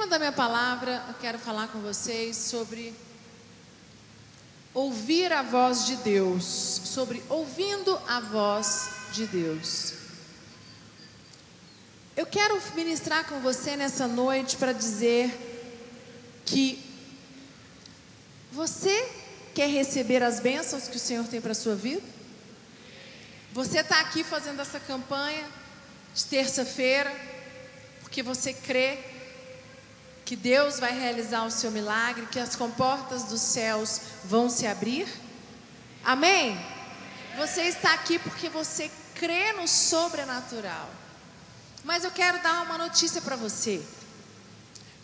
tema da minha palavra, eu quero falar com vocês sobre ouvir a voz de Deus, sobre ouvindo a voz de Deus. Eu quero ministrar com você nessa noite para dizer que você quer receber as bênçãos que o Senhor tem para a sua vida? Você está aqui fazendo essa campanha de terça-feira, porque você crê que Deus vai realizar o seu milagre, que as comportas dos céus vão se abrir? Amém? Você está aqui porque você crê no sobrenatural. Mas eu quero dar uma notícia para você.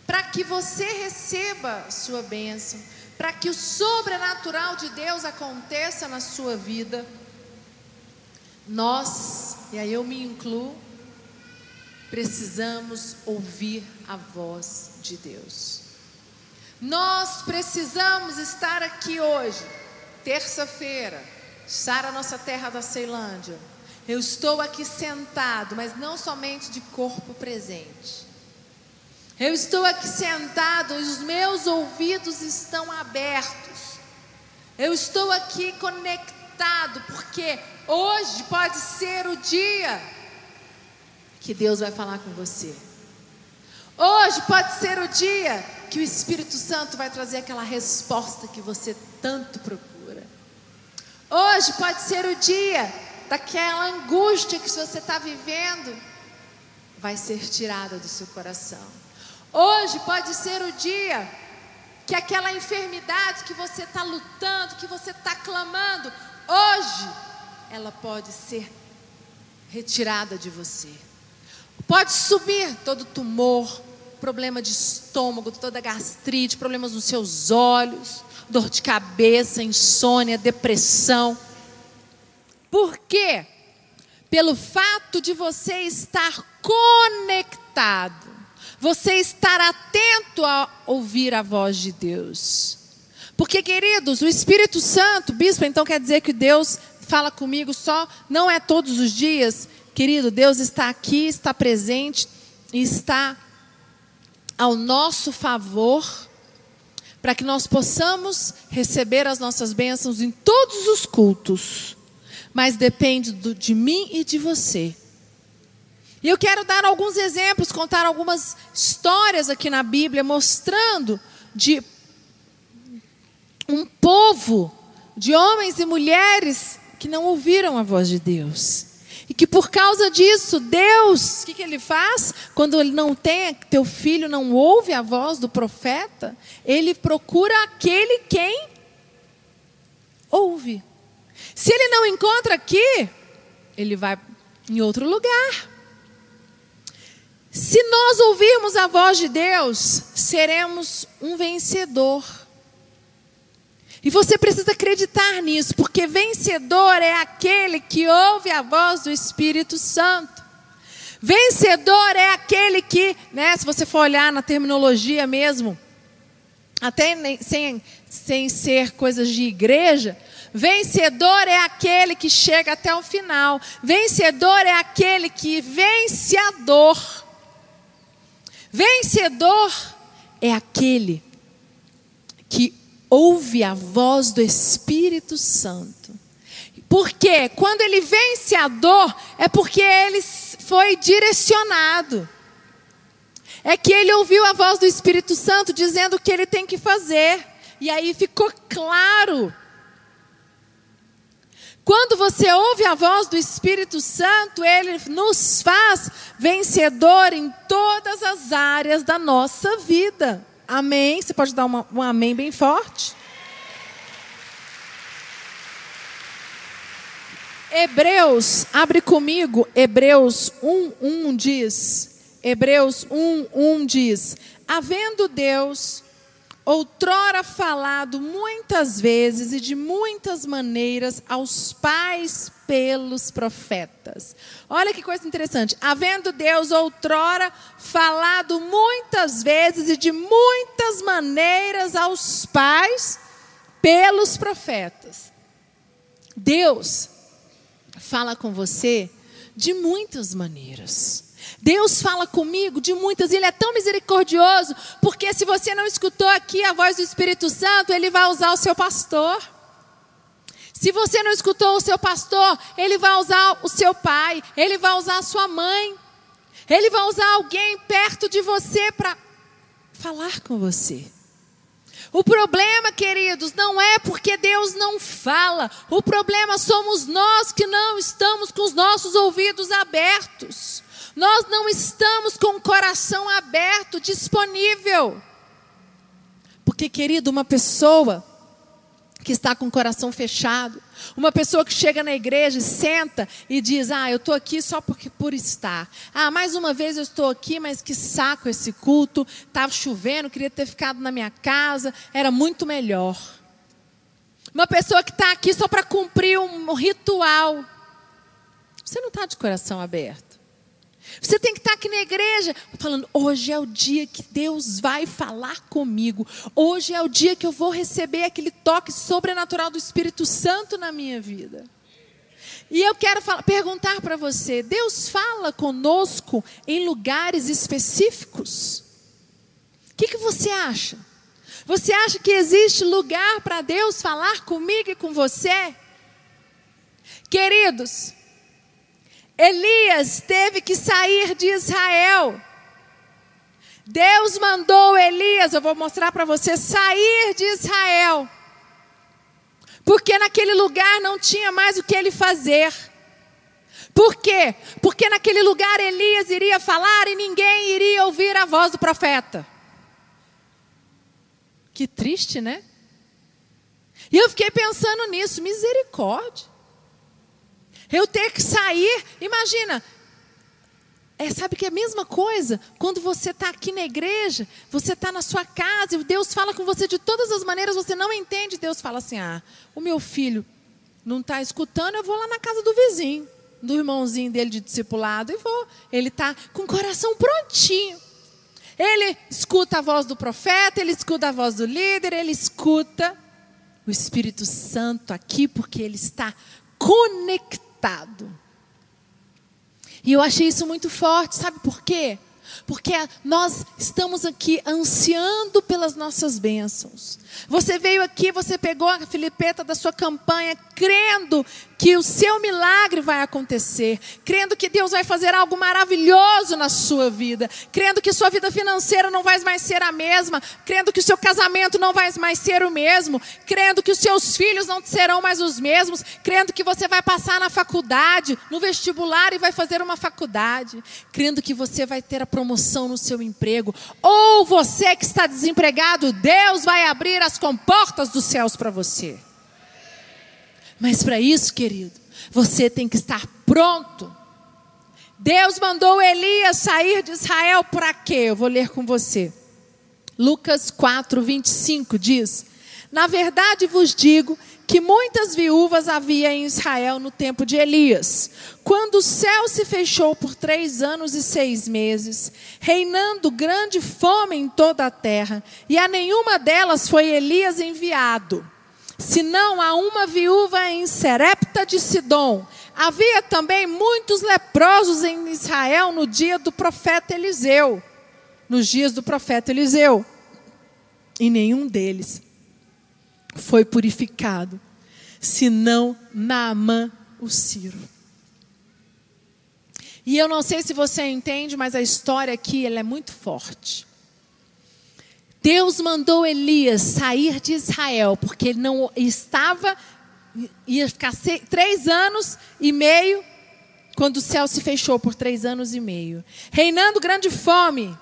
Para que você receba sua bênção, para que o sobrenatural de Deus aconteça na sua vida, nós, e aí eu me incluo, precisamos ouvir a voz de Deus. Nós precisamos estar aqui hoje, terça-feira, estar nossa terra da Ceilândia. Eu estou aqui sentado, mas não somente de corpo presente. Eu estou aqui sentado e os meus ouvidos estão abertos. Eu estou aqui conectado, porque hoje pode ser o dia que Deus vai falar com você. Hoje pode ser o dia que o Espírito Santo vai trazer aquela resposta que você tanto procura. Hoje pode ser o dia daquela angústia que você está vivendo, vai ser tirada do seu coração. Hoje pode ser o dia que aquela enfermidade que você está lutando, que você está clamando, hoje ela pode ser retirada de você. Pode subir todo tumor, problema de estômago, toda gastrite, problemas nos seus olhos, dor de cabeça, insônia, depressão. Por quê? Pelo fato de você estar conectado você estar atento a ouvir a voz de Deus. Porque, queridos, o Espírito Santo, bispo, então quer dizer que Deus fala comigo só, não é todos os dias. Querido, Deus está aqui, está presente e está ao nosso favor para que nós possamos receber as nossas bênçãos em todos os cultos. Mas depende do, de mim e de você. E eu quero dar alguns exemplos, contar algumas histórias aqui na Bíblia, mostrando de um povo de homens e mulheres que não ouviram a voz de Deus. E que por causa disso, Deus, o que, que ele faz? Quando ele não tem, teu filho não ouve a voz do profeta, ele procura aquele quem ouve. Se ele não encontra aqui, ele vai em outro lugar. Se nós ouvirmos a voz de Deus, seremos um vencedor. E você precisa acreditar nisso, porque vencedor é aquele que ouve a voz do Espírito Santo. Vencedor é aquele que, né, se você for olhar na terminologia mesmo, até sem, sem ser coisas de igreja, vencedor é aquele que chega até o final. Vencedor é aquele que vence a dor. Vencedor é aquele que ouve a voz do Espírito Santo. Porque quando ele vence a dor, é porque ele foi direcionado. É que ele ouviu a voz do Espírito Santo dizendo o que ele tem que fazer. E aí ficou claro quando você ouve a voz do Espírito Santo, ele nos faz vencedor em todas as áreas da nossa vida. Amém? Você pode dar uma, um amém bem forte? Hebreus, abre comigo, Hebreus 1, 1 diz, Hebreus 1, 1 diz, havendo Deus outrora falado muitas vezes e de muitas maneiras aos pais pelos profetas. Olha que coisa interessante. Havendo Deus outrora falado muitas vezes e de muitas maneiras aos pais pelos profetas. Deus fala com você de muitas maneiras. Deus fala comigo de muitas, Ele é tão misericordioso, porque se você não escutou aqui a voz do Espírito Santo, Ele vai usar o seu pastor. Se você não escutou o seu pastor, Ele vai usar o seu pai, Ele vai usar a sua mãe, Ele vai usar alguém perto de você para falar com você. O problema, queridos, não é porque Deus não fala, o problema somos nós que não estamos com os nossos ouvidos abertos. Nós não estamos com o coração aberto, disponível. Porque, querido, uma pessoa que está com o coração fechado, uma pessoa que chega na igreja e senta e diz: Ah, eu estou aqui só porque por estar. Ah, mais uma vez eu estou aqui, mas que saco esse culto. Estava chovendo, queria ter ficado na minha casa, era muito melhor. Uma pessoa que está aqui só para cumprir um ritual. Você não está de coração aberto. Você tem que estar aqui na igreja falando: hoje é o dia que Deus vai falar comigo. Hoje é o dia que eu vou receber aquele toque sobrenatural do Espírito Santo na minha vida. E eu quero falar, perguntar para você: Deus fala conosco em lugares específicos? O que, que você acha? Você acha que existe lugar para Deus falar comigo e com você? Queridos, Elias teve que sair de Israel. Deus mandou Elias, eu vou mostrar para você, sair de Israel. Porque naquele lugar não tinha mais o que ele fazer. Por quê? Porque naquele lugar Elias iria falar e ninguém iria ouvir a voz do profeta. Que triste, né? E eu fiquei pensando nisso, misericórdia. Eu ter que sair, imagina. É, sabe que é a mesma coisa quando você está aqui na igreja, você está na sua casa e Deus fala com você de todas as maneiras, você não entende. Deus fala assim: ah, o meu filho não está escutando, eu vou lá na casa do vizinho, do irmãozinho dele de discipulado e vou. Ele está com o coração prontinho. Ele escuta a voz do profeta, ele escuta a voz do líder, ele escuta o Espírito Santo aqui, porque ele está conectado e eu achei isso muito forte, sabe por quê? Porque nós estamos aqui ansiando pelas nossas bênçãos. Você veio aqui, você pegou a filipeta da sua campanha, crendo que o seu milagre vai acontecer, crendo que Deus vai fazer algo maravilhoso na sua vida, crendo que sua vida financeira não vai mais ser a mesma, crendo que o seu casamento não vai mais ser o mesmo, crendo que os seus filhos não serão mais os mesmos, crendo que você vai passar na faculdade, no vestibular e vai fazer uma faculdade, crendo que você vai ter a promoção no seu emprego, ou você que está desempregado, Deus vai abrir as comportas dos céus para você. Mas para isso, querido, você tem que estar pronto. Deus mandou Elias sair de Israel para quê? Eu vou ler com você. Lucas 4, 25 diz: Na verdade vos digo que muitas viúvas havia em Israel no tempo de Elias, quando o céu se fechou por três anos e seis meses, reinando grande fome em toda a terra, e a nenhuma delas foi Elias enviado senão a uma viúva em Serepta de Sidom. Havia também muitos leprosos em Israel no dia do profeta Eliseu, nos dias do profeta Eliseu. E nenhum deles foi purificado, senão Naamã o Ciro. E eu não sei se você entende, mas a história aqui ela é muito forte. Deus mandou Elias sair de Israel, porque ele não estava, ia ficar três anos e meio, quando o céu se fechou por três anos e meio, reinando grande fome,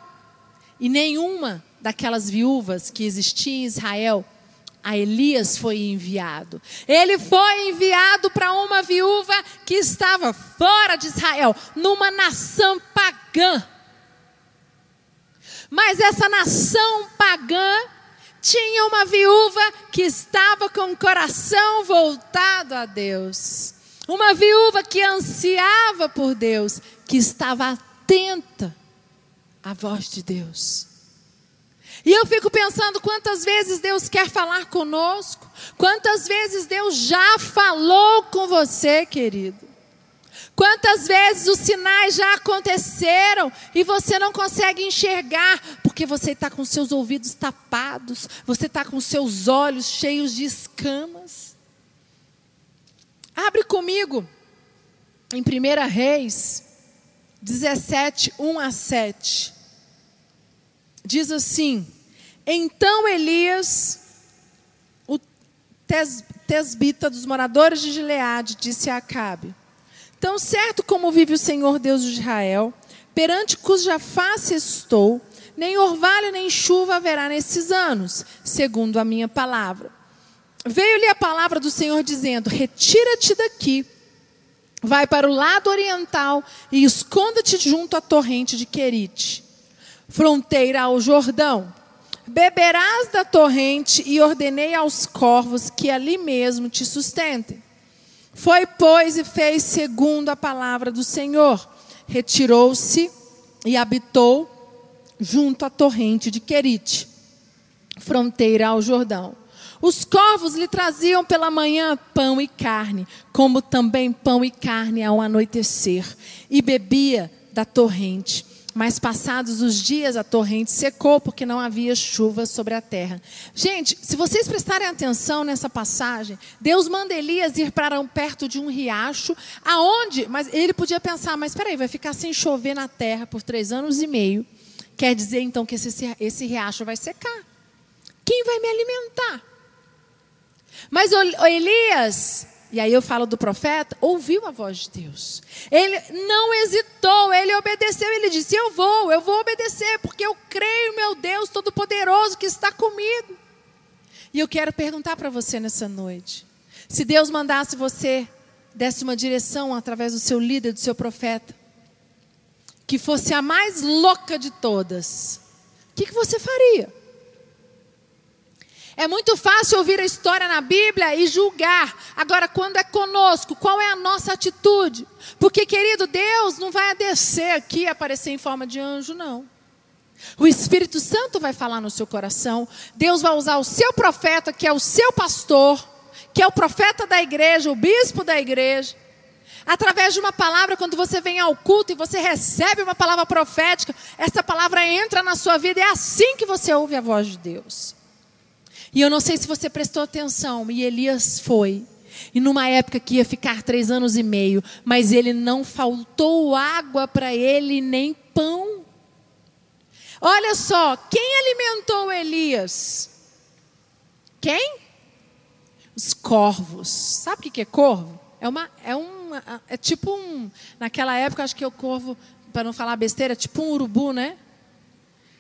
e nenhuma daquelas viúvas que existiam em Israel, a Elias foi enviado. Ele foi enviado para uma viúva que estava fora de Israel, numa nação pagã mas essa nação pagã tinha uma viúva que estava com o coração voltado a Deus. Uma viúva que ansiava por Deus, que estava atenta à voz de Deus. E eu fico pensando quantas vezes Deus quer falar conosco, quantas vezes Deus já falou com você, querido. Quantas vezes os sinais já aconteceram e você não consegue enxergar porque você está com seus ouvidos tapados, você está com seus olhos cheios de escamas. Abre comigo em 1 Reis 17, 1 a 7. Diz assim: Então Elias, o tesbita dos moradores de Gileade, disse a Acabe: Tão certo como vive o Senhor Deus de Israel, perante cuja face estou, nem orvalho nem chuva haverá nesses anos, segundo a minha palavra. Veio-lhe a palavra do Senhor dizendo: Retira-te daqui, vai para o lado oriental e esconda-te junto à torrente de Querite, fronteira ao Jordão. Beberás da torrente e ordenei aos corvos que ali mesmo te sustentem. Foi, pois, e fez segundo a palavra do Senhor. Retirou-se e habitou junto à torrente de Querite, fronteira ao Jordão. Os corvos lhe traziam pela manhã pão e carne, como também pão e carne ao anoitecer, e bebia da torrente. Mas passados os dias, a torrente secou, porque não havia chuva sobre a terra. Gente, se vocês prestarem atenção nessa passagem, Deus manda Elias ir para perto de um riacho, aonde, mas ele podia pensar, mas espera aí, vai ficar sem chover na terra por três anos e meio. Quer dizer então que esse, esse riacho vai secar. Quem vai me alimentar? Mas Elias e aí eu falo do profeta, ouviu a voz de Deus. Ele não hesitou, ele obedeceu, ele disse: Eu vou, eu vou obedecer, porque eu creio, meu Deus Todo-Poderoso, que está comigo. E eu quero perguntar para você nessa noite: se Deus mandasse você, desse uma direção através do seu líder, do seu profeta, que fosse a mais louca de todas, o que, que você faria? É muito fácil ouvir a história na Bíblia e julgar. Agora, quando é conosco, qual é a nossa atitude? Porque, querido, Deus não vai descer aqui e aparecer em forma de anjo, não. O Espírito Santo vai falar no seu coração. Deus vai usar o seu profeta, que é o seu pastor, que é o profeta da igreja, o bispo da igreja. Através de uma palavra, quando você vem ao culto e você recebe uma palavra profética, essa palavra entra na sua vida. É assim que você ouve a voz de Deus. E eu não sei se você prestou atenção, e Elias foi. E numa época que ia ficar três anos e meio, mas ele não faltou água para ele, nem pão. Olha só, quem alimentou Elias? Quem? Os corvos. Sabe o que é corvo? É uma, é uma, é tipo um. Naquela época, acho que é o corvo, para não falar besteira, é tipo um urubu, né?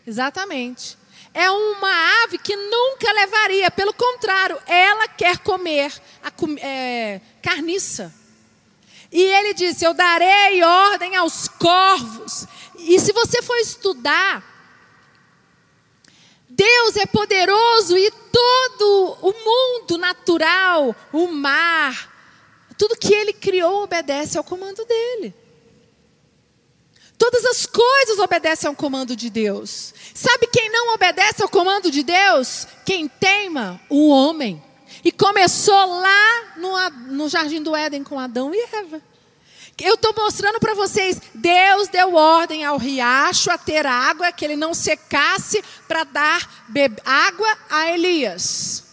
Exatamente é uma ave que nunca levaria, pelo contrário, ela quer comer a é, carniça. E ele disse: Eu darei ordem aos corvos. E se você for estudar, Deus é poderoso e todo o mundo natural, o mar, tudo que ele criou obedece ao comando dele. Todas as coisas obedecem ao comando de Deus. Sabe quem não obedece ao comando de Deus? Quem teima? O homem. E começou lá no, no jardim do Éden com Adão e Eva. Eu estou mostrando para vocês, Deus deu ordem ao riacho a ter água, que ele não secasse para dar água a Elias.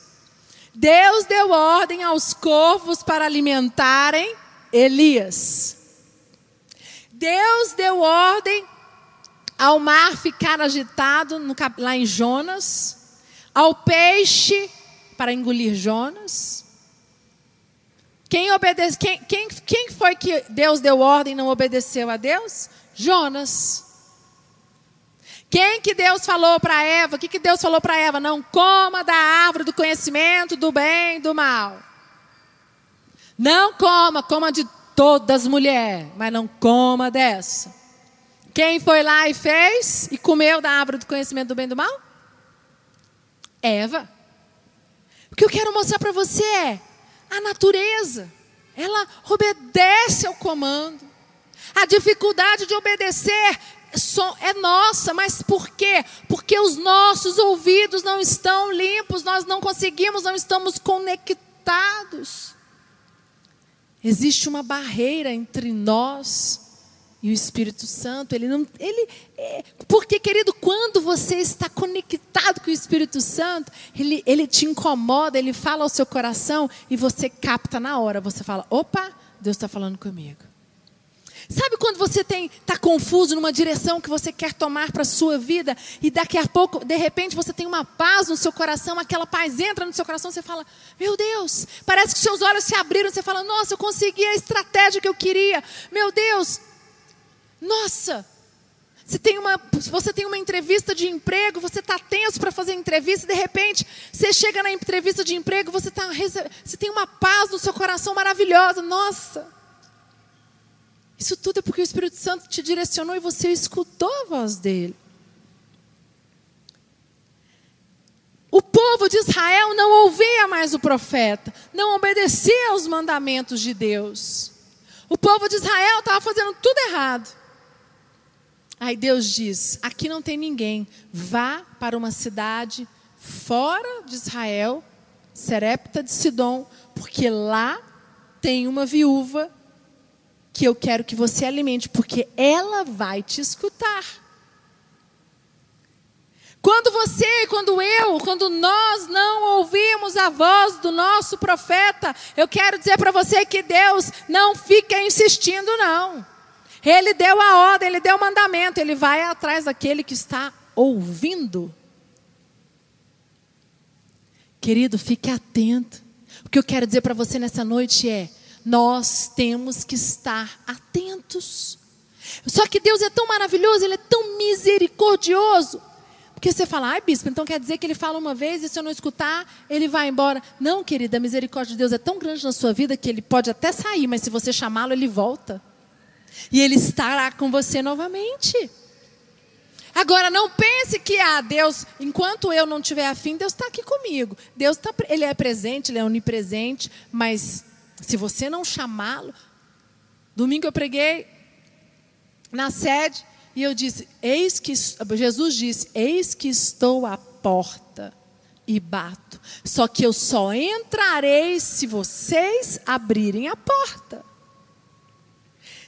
Deus deu ordem aos corvos para alimentarem Elias. Deus deu ordem ao mar ficar agitado no, lá em Jonas, ao peixe para engolir Jonas. Quem, obedece, quem, quem, quem foi que Deus deu ordem e não obedeceu a Deus? Jonas. Quem que Deus falou para Eva? O que, que Deus falou para Eva? Não coma da árvore do conhecimento do bem e do mal. Não coma, coma de todas mulher, mas não coma dessa. Quem foi lá e fez e comeu da árvore do conhecimento do bem e do mal? Eva. O que eu quero mostrar para você é a natureza. Ela obedece ao comando. A dificuldade de obedecer é nossa, mas por quê? Porque os nossos ouvidos não estão limpos, nós não conseguimos, não estamos conectados. Existe uma barreira entre nós e o Espírito Santo. Ele não, ele, é, porque querido, quando você está conectado com o Espírito Santo, ele, ele te incomoda, ele fala ao seu coração e você capta na hora. Você fala, opa, Deus está falando comigo. Sabe quando você está confuso numa direção que você quer tomar para a sua vida e daqui a pouco, de repente, você tem uma paz no seu coração, aquela paz entra no seu coração, você fala: Meu Deus, parece que seus olhos se abriram, você fala: Nossa, eu consegui a estratégia que eu queria. Meu Deus, nossa, você tem uma, você tem uma entrevista de emprego, você está tenso para fazer a entrevista, de repente, você chega na entrevista de emprego, você, tá, você tem uma paz no seu coração maravilhosa. Nossa! Isso tudo é porque o Espírito Santo te direcionou e você escutou a voz dele. O povo de Israel não ouvia mais o profeta, não obedecia aos mandamentos de Deus. O povo de Israel estava fazendo tudo errado. Aí Deus diz: aqui não tem ninguém, vá para uma cidade fora de Israel, Serepta de Sidom, porque lá tem uma viúva que eu quero que você alimente, porque ela vai te escutar. Quando você, quando eu, quando nós não ouvimos a voz do nosso profeta, eu quero dizer para você que Deus não fica insistindo, não. Ele deu a ordem, ele deu o mandamento, ele vai atrás daquele que está ouvindo. Querido, fique atento. O que eu quero dizer para você nessa noite é: nós temos que estar atentos. Só que Deus é tão maravilhoso, Ele é tão misericordioso. Porque você fala, ai bispo, então quer dizer que ele fala uma vez e se eu não escutar, ele vai embora. Não, querida, a misericórdia de Deus é tão grande na sua vida que ele pode até sair, mas se você chamá-lo, ele volta. E ele estará com você novamente. Agora, não pense que, ah, Deus, enquanto eu não estiver afim, Deus está aqui comigo. Deus tá, ele é presente, ele é onipresente, mas se você não chamá-lo. Domingo eu preguei na sede e eu disse: Eis que Jesus disse: Eis que estou à porta e bato. Só que eu só entrarei se vocês abrirem a porta.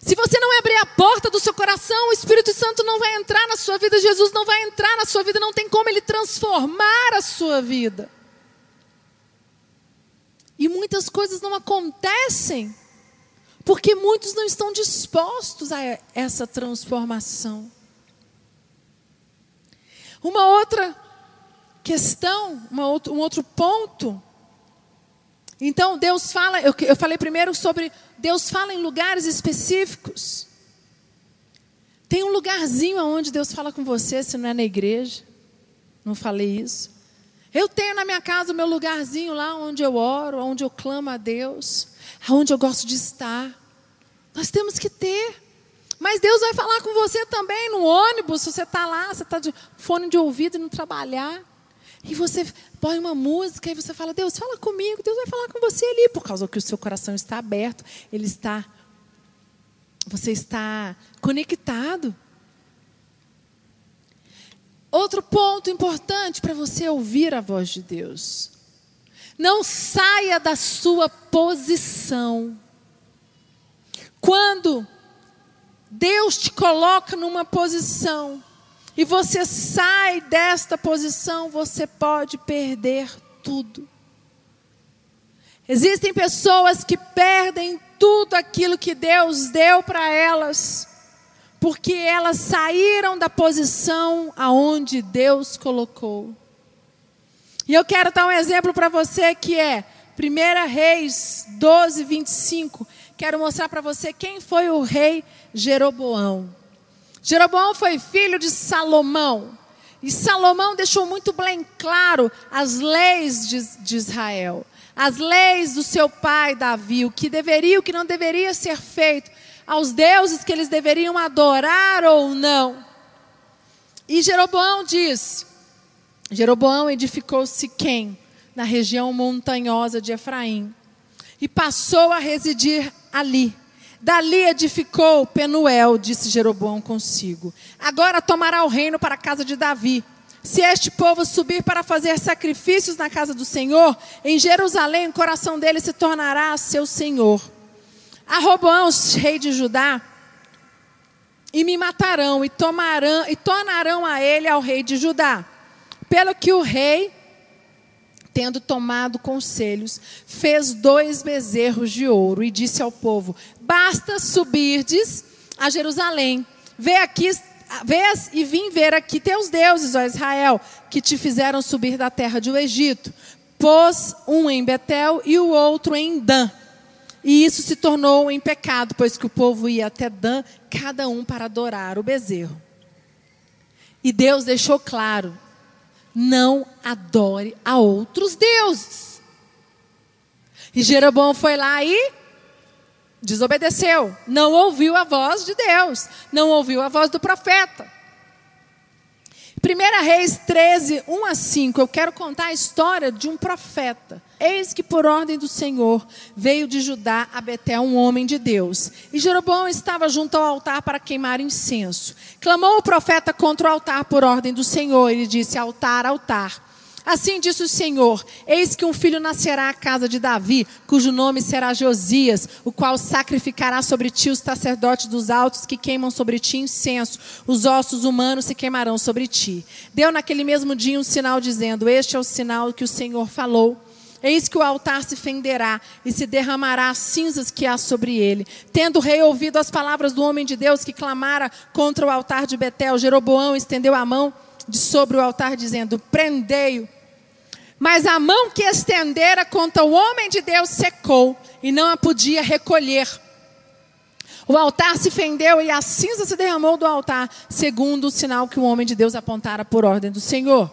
Se você não abrir a porta do seu coração, o Espírito Santo não vai entrar na sua vida, Jesus não vai entrar na sua vida, não tem como ele transformar a sua vida. E muitas coisas não acontecem porque muitos não estão dispostos a essa transformação. Uma outra questão, uma outro, um outro ponto. Então, Deus fala, eu, eu falei primeiro sobre Deus fala em lugares específicos. Tem um lugarzinho onde Deus fala com você, se não é na igreja. Não falei isso. Eu tenho na minha casa o meu lugarzinho lá onde eu oro, onde eu clamo a Deus, onde eu gosto de estar. Nós temos que ter. Mas Deus vai falar com você também no ônibus, se você está lá, você está de fone de ouvido e não trabalhar. E você põe uma música e você fala, Deus, fala comigo. Deus vai falar com você ali, por causa que o seu coração está aberto, ele está. Você está conectado. Outro ponto importante para você ouvir a voz de Deus. Não saia da sua posição. Quando Deus te coloca numa posição e você sai desta posição, você pode perder tudo. Existem pessoas que perdem tudo aquilo que Deus deu para elas porque elas saíram da posição aonde Deus colocou. E eu quero dar um exemplo para você que é 1 Reis 12, 25. Quero mostrar para você quem foi o rei Jeroboão. Jeroboão foi filho de Salomão. E Salomão deixou muito bem claro as leis de, de Israel, as leis do seu pai Davi, o que deveria e o que não deveria ser feito aos deuses que eles deveriam adorar ou não. E Jeroboão diz: Jeroboão edificou Siquém, na região montanhosa de Efraim, e passou a residir ali. Dali edificou Penuel, disse Jeroboão consigo. Agora tomará o reino para a casa de Davi. Se este povo subir para fazer sacrifícios na casa do Senhor, em Jerusalém o coração dele se tornará seu senhor. A Roboão, rei de Judá, e me matarão e tomarão e tornarão a ele ao rei de Judá. Pelo que o rei, tendo tomado conselhos, fez dois bezerros de ouro e disse ao povo: Basta subirdes a Jerusalém. Vê aqui, vês e vim ver aqui teus deuses, ó Israel, que te fizeram subir da terra do Egito. Pôs um em Betel e o outro em Dan e isso se tornou em pecado, pois que o povo ia até Dan, cada um para adorar o bezerro. E Deus deixou claro: não adore a outros deuses. E Jeroboão foi lá e desobedeceu, não ouviu a voz de Deus, não ouviu a voz do profeta. 1 Reis 13, 1 a 5, eu quero contar a história de um profeta. Eis que por ordem do Senhor veio de Judá a Betel um homem de Deus. E Jeroboão estava junto ao altar para queimar incenso. Clamou o profeta contra o altar por ordem do Senhor e disse: Altar, altar. Assim disse o Senhor: Eis que um filho nascerá à casa de Davi, cujo nome será Josias, o qual sacrificará sobre ti os sacerdotes dos altos que queimam sobre ti incenso, os ossos humanos se queimarão sobre ti. Deu naquele mesmo dia um sinal, dizendo: Este é o sinal que o Senhor falou. Eis que o altar se fenderá e se derramará as cinzas que há sobre ele. Tendo rei ouvido as palavras do homem de Deus que clamara contra o altar de Betel, Jeroboão estendeu a mão de sobre o altar, dizendo: Prendei-o mas a mão que estendera contra o homem de Deus secou e não a podia recolher. O altar se fendeu e a cinza se derramou do altar, segundo o sinal que o homem de Deus apontara por ordem do Senhor.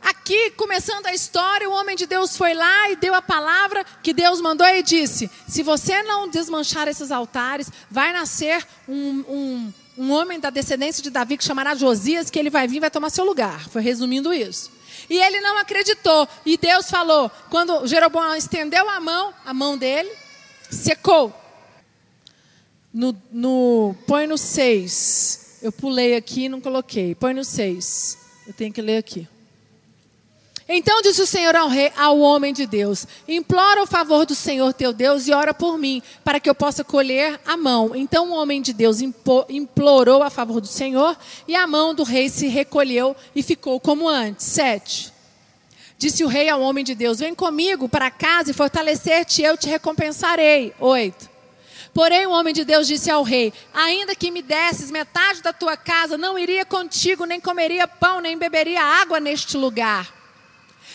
Aqui, começando a história, o homem de Deus foi lá e deu a palavra que Deus mandou e disse: Se você não desmanchar esses altares, vai nascer um, um, um homem da descendência de Davi que chamará Josias, que ele vai vir e vai tomar seu lugar. Foi resumindo isso. E ele não acreditou. E Deus falou: quando Jeroboão estendeu a mão, a mão dele secou. No, no, põe no 6. Eu pulei aqui e não coloquei. Põe no 6. Eu tenho que ler aqui. Então disse o Senhor ao, rei, ao homem de Deus: Implora o favor do Senhor teu Deus e ora por mim, para que eu possa colher a mão. Então o homem de Deus implorou a favor do Senhor, e a mão do rei se recolheu e ficou como antes. Sete. Disse o rei ao homem de Deus: Vem comigo para casa e fortalecer-te, eu te recompensarei. Oito. Porém, o homem de Deus disse ao rei: Ainda que me desses metade da tua casa, não iria contigo, nem comeria pão, nem beberia água neste lugar.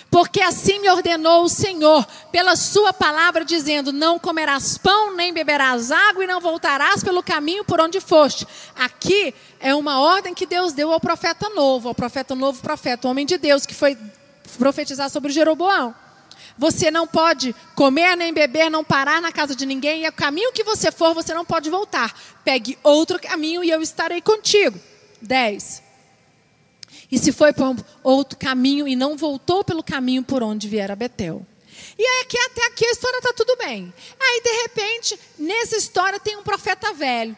Porque assim me ordenou o Senhor, pela sua palavra, dizendo: Não comerás pão, nem beberás água, e não voltarás pelo caminho por onde foste. Aqui é uma ordem que Deus deu ao profeta novo, ao profeta novo, profeta, homem de Deus, que foi profetizar sobre Jeroboão. Você não pode comer nem beber, não parar na casa de ninguém, e o caminho que você for, você não pode voltar. Pegue outro caminho e eu estarei contigo. 10 e se foi por outro caminho e não voltou pelo caminho por onde viera Betel. E aí, aqui, até aqui a história está tudo bem. Aí, de repente, nessa história tem um profeta velho.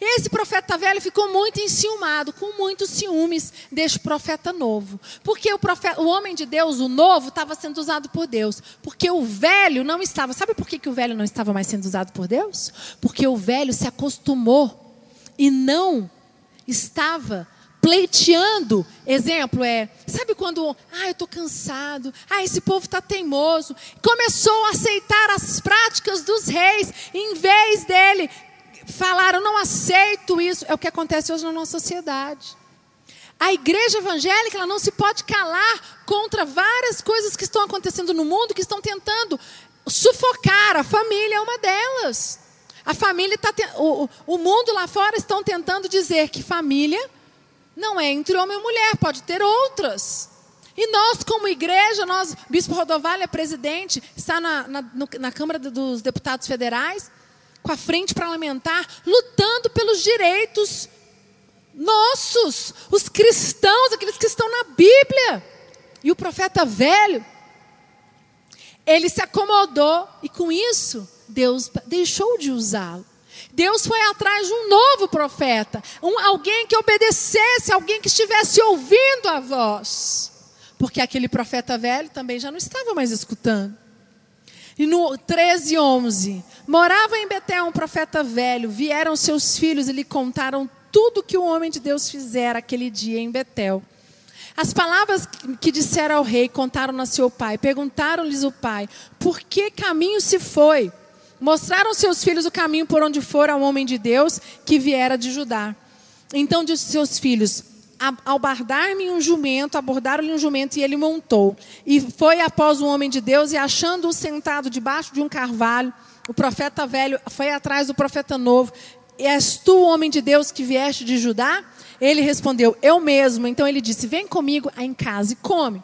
Esse profeta velho ficou muito enciumado, com muitos ciúmes deste profeta novo. Porque o, profeta, o homem de Deus, o novo, estava sendo usado por Deus. Porque o velho não estava. Sabe por que, que o velho não estava mais sendo usado por Deus? Porque o velho se acostumou e não estava pleiteando. Exemplo é, sabe quando, ah, eu estou cansado, ah, esse povo está teimoso. Começou a aceitar as práticas dos reis, em vez dele falaram, não aceito isso. É o que acontece hoje na nossa sociedade. A igreja evangélica ela não se pode calar contra várias coisas que estão acontecendo no mundo, que estão tentando sufocar. A família é uma delas. A família está. O, o mundo lá fora estão tentando dizer que família não é entre homem e mulher, pode ter outras. E nós, como igreja, nós, Bispo Rodovalho é presidente, está na, na, na Câmara dos Deputados Federais, com a frente parlamentar, lutando pelos direitos nossos, os cristãos, aqueles que estão na Bíblia. E o profeta velho, ele se acomodou e com isso Deus deixou de usá-lo. Deus foi atrás de um novo profeta, um, alguém que obedecesse, alguém que estivesse ouvindo a voz. Porque aquele profeta velho também já não estava mais escutando. E no 13, 11, morava em Betel um profeta velho, vieram seus filhos e lhe contaram tudo que o homem de Deus fizera aquele dia em Betel. As palavras que disseram ao rei contaram a seu pai. Perguntaram-lhes o pai: Por que caminho se foi? Mostraram seus filhos o caminho por onde fora o homem de Deus que viera de Judá. Então disse seus filhos: Albardar-me um jumento, abordaram-lhe um jumento e ele montou. E foi após o homem de Deus e achando-o sentado debaixo de um carvalho, o profeta velho foi atrás do profeta novo. És tu o homem de Deus que vieste de Judá? Ele respondeu, eu mesmo. Então ele disse, vem comigo em casa e come.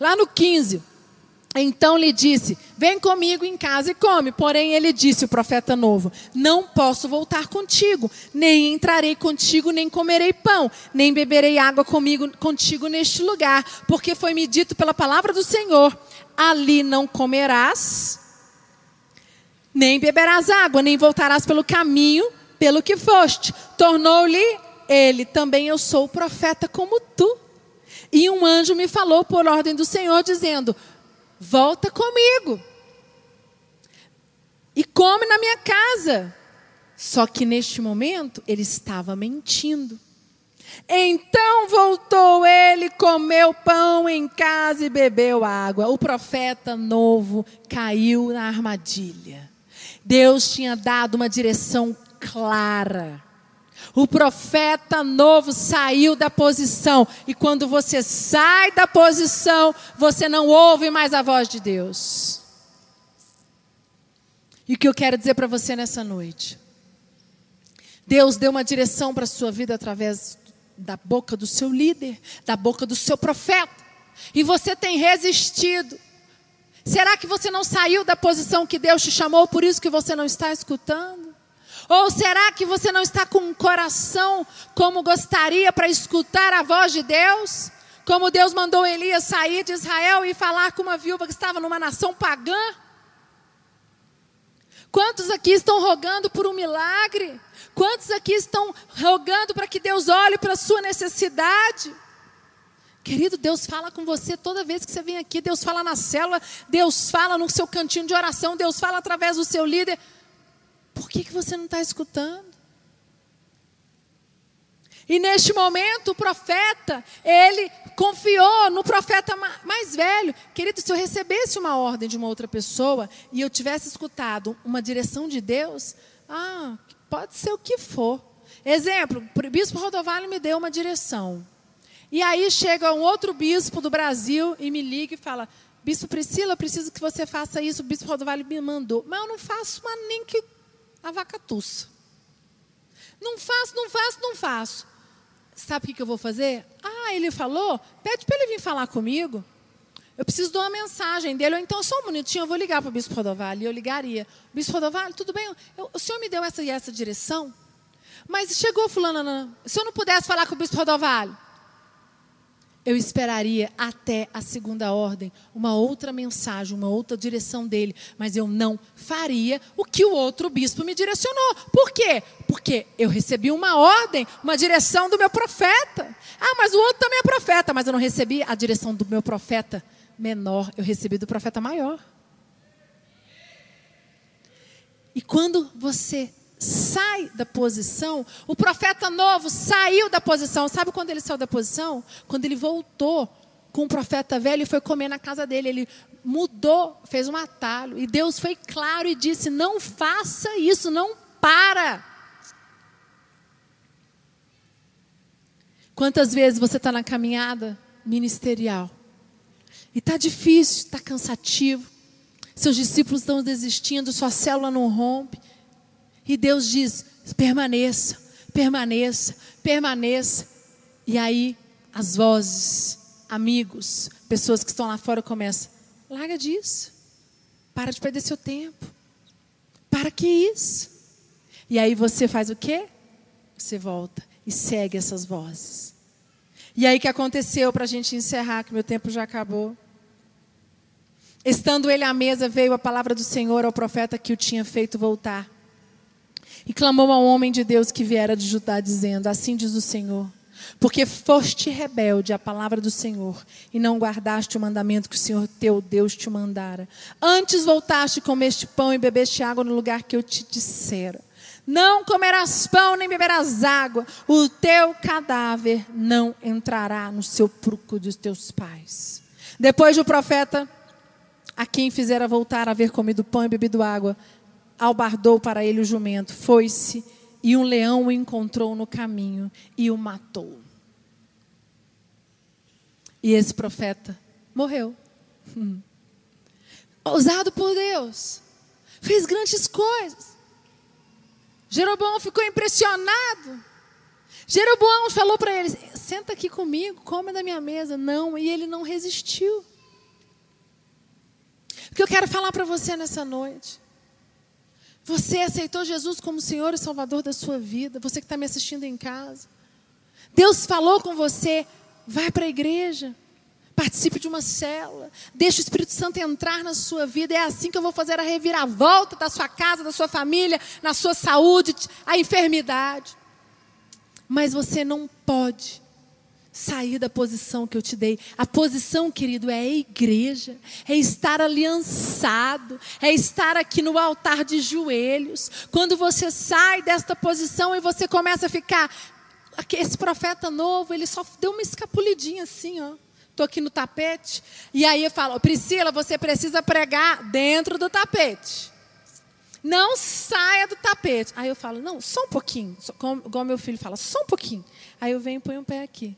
Lá no 15, então lhe disse: Vem comigo em casa e come. Porém, ele disse, o profeta novo: Não posso voltar contigo, nem entrarei contigo, nem comerei pão, nem beberei água comigo, contigo neste lugar, porque foi-me dito pela palavra do Senhor: Ali não comerás, nem beberás água, nem voltarás pelo caminho pelo que foste. Tornou-lhe ele: Também eu sou profeta como tu. E um anjo me falou por ordem do Senhor, dizendo: Volta comigo. E come na minha casa. Só que neste momento ele estava mentindo. Então voltou ele, comeu pão em casa e bebeu água. O profeta novo caiu na armadilha. Deus tinha dado uma direção clara. O profeta novo saiu da posição. E quando você sai da posição, você não ouve mais a voz de Deus. E o que eu quero dizer para você nessa noite? Deus deu uma direção para a sua vida através da boca do seu líder, da boca do seu profeta. E você tem resistido. Será que você não saiu da posição que Deus te chamou, por isso que você não está escutando? Ou será que você não está com um coração como gostaria para escutar a voz de Deus? Como Deus mandou Elias sair de Israel e falar com uma viúva que estava numa nação pagã? Quantos aqui estão rogando por um milagre? Quantos aqui estão rogando para que Deus olhe para a sua necessidade? Querido, Deus fala com você toda vez que você vem aqui. Deus fala na célula, Deus fala no seu cantinho de oração, Deus fala através do seu líder. Por que, que você não está escutando? E neste momento, o profeta, ele confiou no profeta mais velho. Querido, se eu recebesse uma ordem de uma outra pessoa e eu tivesse escutado uma direção de Deus, ah, pode ser o que for. Exemplo, o bispo Rodovalho me deu uma direção. E aí chega um outro bispo do Brasil e me liga e fala: Bispo Priscila, eu preciso que você faça isso. O bispo Rodovalho me mandou. Mas eu não faço mas nem que a vaca tussa. Não faço, não faço, não faço. Sabe o que, eu vou fazer? Ah, ele falou, pede para ele vir falar comigo. Eu preciso de uma mensagem dele. Ou então, só um minutinho, eu vou ligar para o Bispo Rodovalho. E eu ligaria. Bispo Rodovalho, tudo bem? Eu, o senhor me deu essa e essa direção? Mas chegou fulano, se eu não pudesse falar com o Bispo Rodovalho, eu esperaria até a segunda ordem, uma outra mensagem, uma outra direção dele, mas eu não faria o que o outro bispo me direcionou. Por quê? Porque eu recebi uma ordem, uma direção do meu profeta. Ah, mas o outro também é profeta, mas eu não recebi a direção do meu profeta menor, eu recebi do profeta maior. E quando você sai da posição. O profeta novo saiu da posição. Sabe quando ele saiu da posição? Quando ele voltou com o profeta velho e foi comer na casa dele. Ele mudou, fez um atalho. E Deus foi claro e disse: Não faça isso, não para. Quantas vezes você está na caminhada ministerial e está difícil, está cansativo, seus discípulos estão desistindo, sua célula não rompe, e Deus diz: permaneça, permaneça, permaneça. E aí as vozes, amigos, pessoas que estão lá fora começam: larga disso, para de perder seu tempo, para que isso? E aí você faz o quê? Você volta e segue essas vozes. E aí que aconteceu para a gente encerrar, que meu tempo já acabou? Estando ele à mesa, veio a palavra do Senhor ao profeta que o tinha feito voltar. E clamou ao homem de Deus que viera de Judá, dizendo: Assim diz o Senhor: porque foste rebelde à palavra do Senhor e não guardaste o mandamento que o Senhor teu Deus te mandara. Antes voltaste, comeste pão e bebeste água no lugar que eu te dissera. Não comerás pão nem beberás água, o teu cadáver não entrará no sepulcro dos teus pais. Depois do profeta, a quem fizera voltar a haver comido pão e bebido água, albardou para ele o jumento, foi-se e um leão o encontrou no caminho e o matou. E esse profeta morreu. Ousado por Deus, fez grandes coisas. Jeroboão ficou impressionado. Jeroboão falou para ele: senta aqui comigo, come da minha mesa. Não, e ele não resistiu. O que eu quero falar para você nessa noite você aceitou Jesus como Senhor e Salvador da sua vida. Você que está me assistindo em casa. Deus falou com você. Vai para a igreja. Participe de uma célula. Deixe o Espírito Santo entrar na sua vida. É assim que eu vou fazer a reviravolta da sua casa, da sua família, na sua saúde, a enfermidade. Mas você não pode sair da posição que eu te dei. A posição, querido, é a igreja, é estar aliançado, é estar aqui no altar de joelhos. Quando você sai desta posição e você começa a ficar. Esse profeta novo, ele só deu uma escapulidinha assim, ó. Estou aqui no tapete. E aí eu falo, Priscila, você precisa pregar dentro do tapete. Não saia do tapete. Aí eu falo, não, só um pouquinho. Igual meu filho fala, só um pouquinho. Aí eu venho e ponho um pé aqui.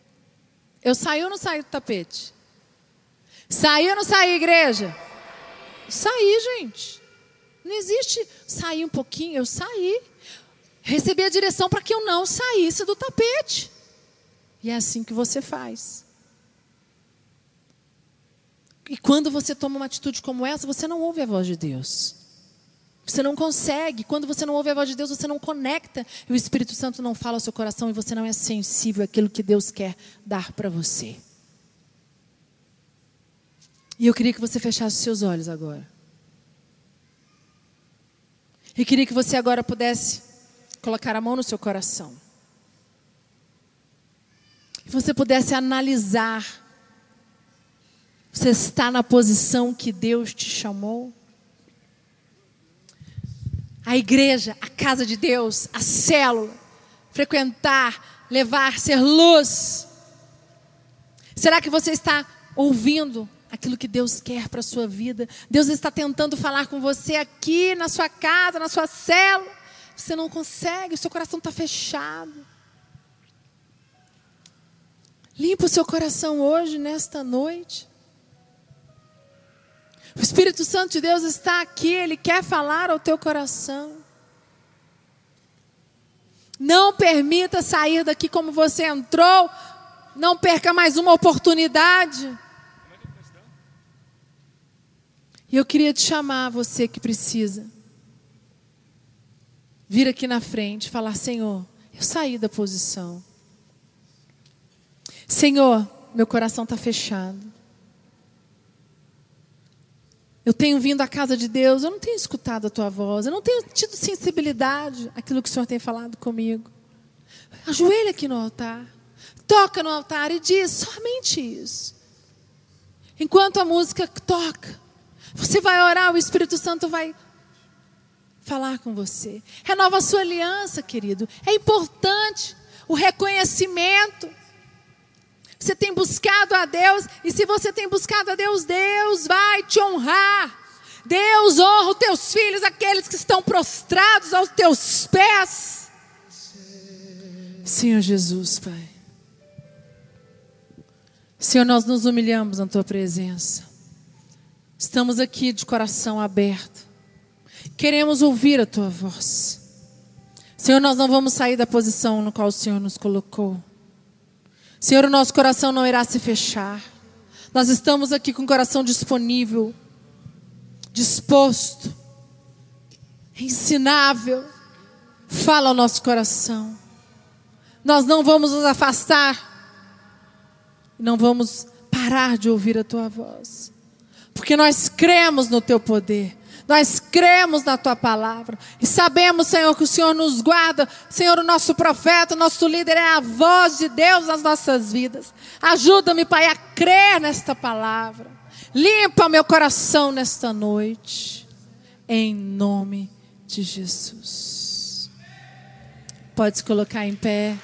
Eu saí ou não saí do tapete? Saí ou não saí, igreja? Saí, gente. Não existe sair um pouquinho, eu saí. Recebi a direção para que eu não saísse do tapete. E é assim que você faz. E quando você toma uma atitude como essa, você não ouve a voz de Deus. Você não consegue. Quando você não ouve a voz de Deus, você não conecta. E o Espírito Santo não fala ao seu coração e você não é sensível àquilo que Deus quer dar para você. E eu queria que você fechasse os seus olhos agora. E queria que você agora pudesse colocar a mão no seu coração. E você pudesse analisar. Você está na posição que Deus te chamou? A igreja, a casa de Deus, a célula, frequentar, levar, ser luz. Será que você está ouvindo aquilo que Deus quer para a sua vida? Deus está tentando falar com você aqui na sua casa, na sua célula. Você não consegue, o seu coração está fechado. Limpa o seu coração hoje, nesta noite. O Espírito Santo de Deus está aqui, ele quer falar ao teu coração. Não permita sair daqui como você entrou. Não perca mais uma oportunidade. E eu queria te chamar, você que precisa, vir aqui na frente, falar: Senhor, eu saí da posição. Senhor, meu coração está fechado. Eu tenho vindo à casa de Deus, eu não tenho escutado a tua voz, eu não tenho tido sensibilidade àquilo que o Senhor tem falado comigo. Ajoelha aqui no altar, toca no altar e diz somente isso. Enquanto a música toca, você vai orar, o Espírito Santo vai falar com você. Renova a sua aliança, querido. É importante o reconhecimento você tem buscado a Deus, e se você tem buscado a Deus, Deus vai te honrar. Deus honra os teus filhos, aqueles que estão prostrados aos teus pés. Senhor Jesus, Pai. Senhor, nós nos humilhamos na tua presença. Estamos aqui de coração aberto. Queremos ouvir a tua voz. Senhor, nós não vamos sair da posição no qual o Senhor nos colocou. Senhor, o nosso coração não irá se fechar. Nós estamos aqui com o coração disponível, disposto, ensinável. Fala ao nosso coração. Nós não vamos nos afastar, não vamos parar de ouvir a tua voz. porque nós cremos no teu poder. Nós cremos na tua palavra e sabemos, Senhor, que o Senhor nos guarda. Senhor, o nosso profeta, o nosso líder é a voz de Deus nas nossas vidas. Ajuda-me, Pai, a crer nesta palavra. Limpa meu coração nesta noite. Em nome de Jesus. Pode se colocar em pé.